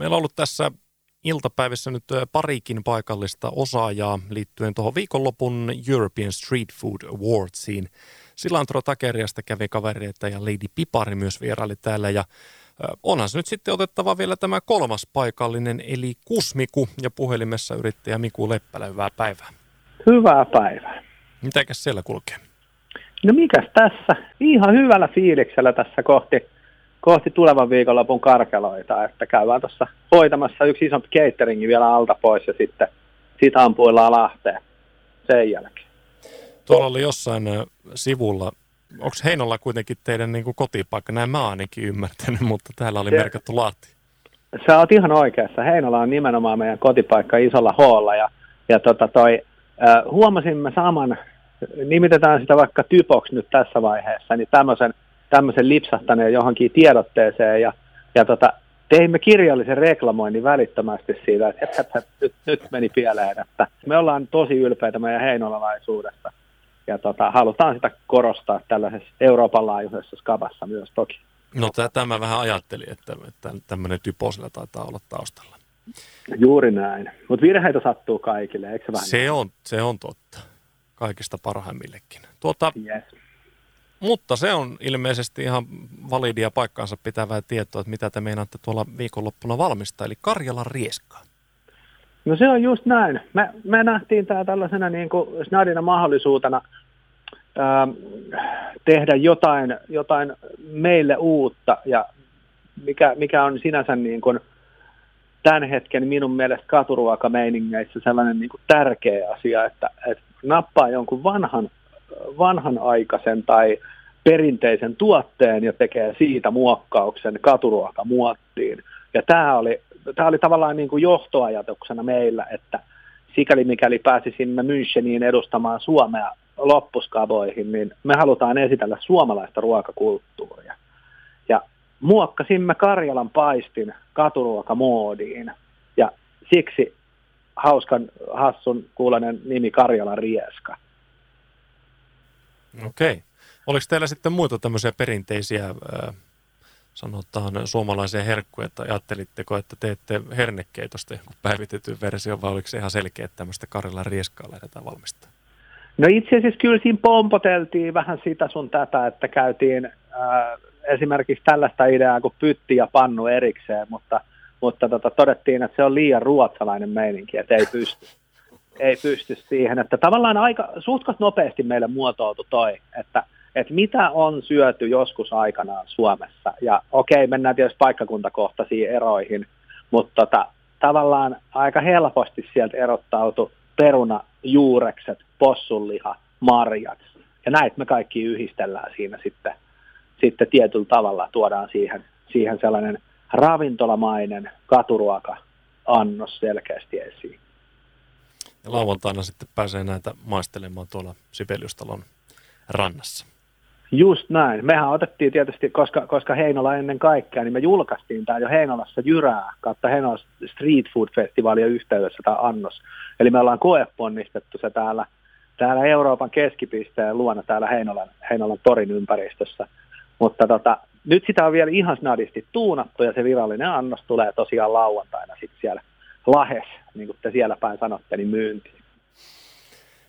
Meillä on ollut tässä iltapäivässä nyt parikin paikallista osaajaa liittyen tuohon viikonlopun European Street Food Awardsiin. Silantro Takeriasta kävi kavereita ja Lady Pipari myös vieraili täällä ja onhan se nyt sitten otettava vielä tämä kolmas paikallinen eli Kusmiku ja puhelimessa yrittäjä Miku Leppälä. Hyvää päivää. Hyvää päivää. Mitäkäs siellä kulkee? No mikäs tässä? Ihan hyvällä fiiliksellä tässä kohti, kohti tulevan viikonlopun karkeloita, että käydään tuossa hoitamassa yksi isompi cateringi vielä alta pois ja sitten siitä ampuillaan Lahteen sen jälkeen. Tuolla oli jossain sivulla, onko Heinolla kuitenkin teidän niin kuin kotipaikka? Näin mä ainakin ymmärtänyt, mutta täällä oli merkattu Lahti. Sä oot ihan oikeassa. Heinola on nimenomaan meidän kotipaikka isolla hoolla ja, ja tota toi, äh, huomasimme saman nimitetään sitä vaikka typoksi nyt tässä vaiheessa, niin tämmöisen, tämmöisen lipsahtaneen johonkin tiedotteeseen ja, ja tota, teimme kirjallisen reklamoinnin välittömästi siitä, että et, et, et, nyt, nyt meni pieleen, että me ollaan tosi ylpeitä meidän heinolalaisuudesta ja tota, halutaan sitä korostaa tällaisessa Euroopan laajuisessa skabassa myös toki. No tätä mä vähän ajattelin, että, että tämmöinen typo sillä taitaa olla taustalla. Juuri näin, mutta virheitä sattuu kaikille, eikö se vähän? Se on, se on totta kaikista parhaimmillekin. Tuota, yes. Mutta se on ilmeisesti ihan validia paikkaansa pitävää tietoa, että mitä te meinaatte tuolla viikonloppuna valmistaa, eli Karjalan rieskaa. No se on just näin. Me, me nähtiin tämä tällaisena niin kuin snadina mahdollisuutena ää, tehdä jotain, jotain meille uutta ja mikä, mikä on sinänsä niin kuin tämän hetken minun mielestä katuruokameiningeissä sellainen niin kuin tärkeä asia, että, että nappaa jonkun vanhan, vanhanaikaisen tai perinteisen tuotteen ja tekee siitä muokkauksen katuruokamuottiin. Ja tämä oli, tämä oli tavallaan niin kuin johtoajatuksena meillä, että sikäli mikäli pääsisimme Müncheniin edustamaan Suomea loppuskavoihin, niin me halutaan esitellä suomalaista ruokakulttuuria. Ja muokkasimme Karjalan paistin katuruokamoodiin. Ja siksi hauskan, hassun kuulonen nimi Karjalan Rieska. Okei. Okay. Oliko teillä sitten muita tämmöisiä perinteisiä, äh, sanotaan, suomalaisia herkkuja, että ajattelitteko, että teette hernekeitosta jonkun päivitetyn versio, vai oliko se ihan selkeä, että tämmöistä Karjalan Rieskaa lähdetään valmistamaan? No itse asiassa kyllä siinä pompoteltiin vähän sitä sun tätä, että käytiin äh, esimerkiksi tällaista ideaa kuin pytti ja pannu erikseen, mutta mutta tota, todettiin, että se on liian ruotsalainen meininki, että ei pysty, ei pysty siihen. Että tavallaan aika suhtkot nopeasti meille muotoutui toi, että, että mitä on syöty joskus aikanaan Suomessa. Ja okei, mennään tietysti paikkakuntakohtaisiin eroihin, mutta tota, tavallaan aika helposti sieltä erottautu peruna, juurekset, possunliha, marjat. Ja näitä me kaikki yhdistellään siinä sitten, sitten tietyllä tavalla, tuodaan siihen, siihen sellainen – ravintolamainen katuruoka-annos selkeästi esiin. Ja lauantaina sitten pääsee näitä maistelemaan tuolla Sibeliustalon rannassa. Just näin. Mehän otettiin tietysti, koska, koska Heinola ennen kaikkea, niin me julkaistiin tämä jo Heinolassa Jyrää kautta Heinola Street Food-festivaalia yhteydessä tämä annos. Eli me ollaan koeponnistettu se täällä, täällä Euroopan keskipisteen luona täällä Heinolan, Heinolan torin ympäristössä. Mutta tota, nyt sitä on vielä ihan snadisti tuunattu ja se virallinen annos tulee tosiaan lauantaina sitten siellä Lahes, niin kuin te siellä päin sanotte, niin myyntiin.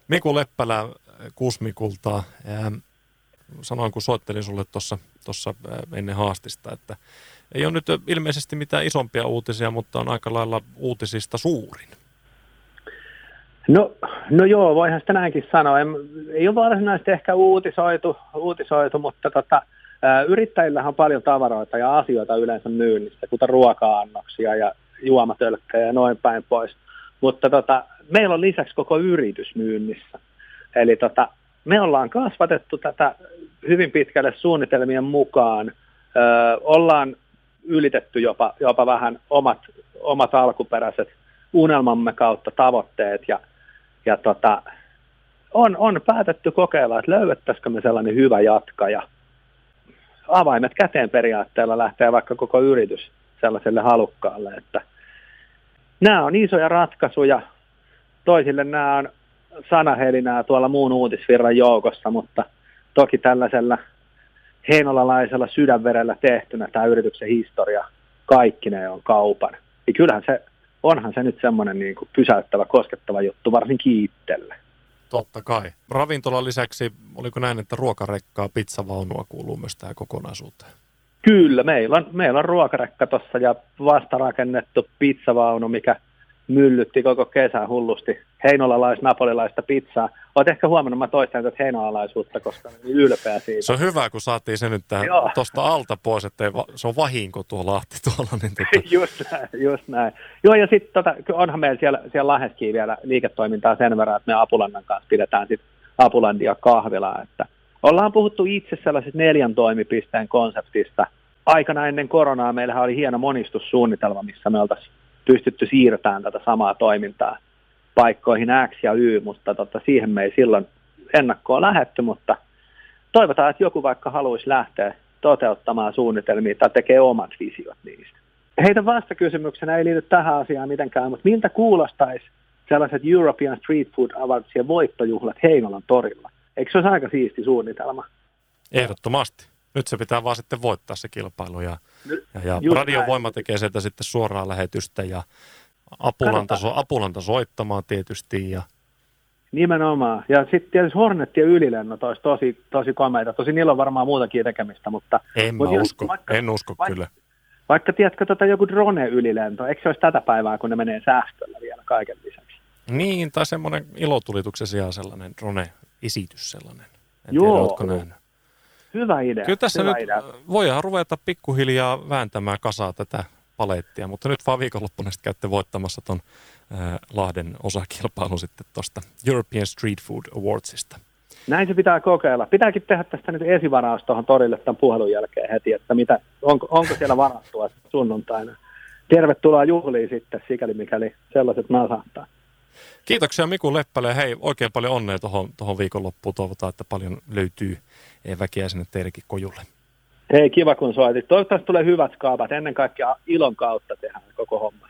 Miku Leppälä Kusmikulta, sanoin kun soittelin sulle tuossa ennen haastista, että ei ole nyt ilmeisesti mitään isompia uutisia, mutta on aika lailla uutisista suurin. No, no joo, voihan sitä näinkin sanoa. Ei, ei ole varsinaisesti ehkä uutisoitu, uutisoitu mutta tota, Yrittäjillähän on paljon tavaroita ja asioita yleensä myynnissä, kuten ruoka-annoksia ja juomatölkkejä ja noin päin pois. Mutta tota, meillä on lisäksi koko yritys myynnissä. Eli tota, me ollaan kasvatettu tätä hyvin pitkälle suunnitelmien mukaan. Ö, ollaan ylitetty jopa, jopa vähän omat, omat alkuperäiset unelmamme kautta tavoitteet ja, ja tota, on, on päätetty kokeilla, että löydettäisikö me sellainen hyvä jatkaja – avaimet käteen periaatteella lähtee vaikka koko yritys sellaiselle halukkaalle, että nämä on isoja ratkaisuja. Toisille nämä on sanahelinää tuolla muun uutisvirran joukossa, mutta toki tällaisella heinolalaisella sydänverellä tehtynä tämä yrityksen historia kaikki ne on kaupan, niin kyllähän se, onhan se nyt semmoinen niin kuin pysäyttävä, koskettava juttu, varsinkin itselle. Totta kai. Ravintolan lisäksi, oliko näin, että ruokarekkaa, pizzavaunua kuuluu myös tähän kokonaisuuteen? Kyllä, meillä on, meillä on ruokarekka tuossa ja vastarakennettu pizzavaunu, mikä myllytti koko kesän hullusti heinolalais-napolilaista pizzaa. Olet ehkä huomannut, mä toistan tätä heinolalaisuutta, koska olen niin ylpeä siitä. Se on hyvä, kun saatiin se nyt tuosta alta pois, että va- se on vahinko tuo Lahti tuolla. Niin tota... just näin, just näin. Joo, ja sitten tota, onhan meillä siellä, siellä Lahdessakin vielä liiketoimintaa sen verran, että me Apulannan kanssa pidetään sitten Apulandia kahvilaa, että ollaan puhuttu itse sellaisesta neljän toimipisteen konseptista. Aikana ennen koronaa meillähän oli hieno monistussuunnitelma, missä me oltaisiin pystytty siirtämään tätä samaa toimintaa paikkoihin X ja Y, mutta tota, siihen me ei silloin ennakkoon lähetty, mutta toivotaan, että joku vaikka haluaisi lähteä toteuttamaan suunnitelmia tai tekee omat visiot niistä. Heitä vastakysymyksenä ei liity tähän asiaan mitenkään, mutta miltä kuulostaisi sellaiset European Street Food Awardsien voittojuhlat Heinolan torilla? Eikö se olisi aika siisti suunnitelma? Ehdottomasti. Nyt se pitää vaan sitten voittaa se kilpailu ja, ja, ja radiovoima tekee sieltä sitten suoraa lähetystä ja apulanta, so, apulanta soittamaan tietysti. Ja... Nimenomaan. Ja sitten tietysti Hornet ja ylilennot olisi tosi, tosi komeita. Tosi niillä on varmaan muutakin tekemistä, mutta... En mutta mä usko, vaikka, en usko vaikka, kyllä. Vaikka tiedätkö tota joku drone-ylilento, eikö se olisi tätä päivää, kun ne menee sähköllä vielä kaiken lisäksi? Niin, tai semmoinen ilotulituksen sijaan sellainen drone-esitys sellainen. En Joo. tiedä, Hyvä idea. Kyllä tässä Hyvä nyt idea. voidaan ruveta pikkuhiljaa vääntämään kasaa tätä palettia, mutta nyt vaan viikonloppuna sitten käytte voittamassa ton äh, Lahden osakilpailun sitten tuosta European Street Food Awardsista. Näin se pitää kokeilla. Pitääkin tehdä tästä nyt esivaraus tuohon torille tämän puhelun jälkeen heti, että mitä, onko, onko siellä varattua sunnuntaina. Tervetuloa juhliin sitten, sikäli mikäli sellaiset nasahtaa. Kiitoksia Miku Leppäle. Hei, oikein paljon onnea tuohon, tuohon viikonloppuun. Toivotaan, että paljon löytyy väkeä sinne teidänkin kojulle. Hei, kiva kun soitit. Toivottavasti tulee hyvät kaapat. Ennen kaikkea ilon kautta tehdään koko homma.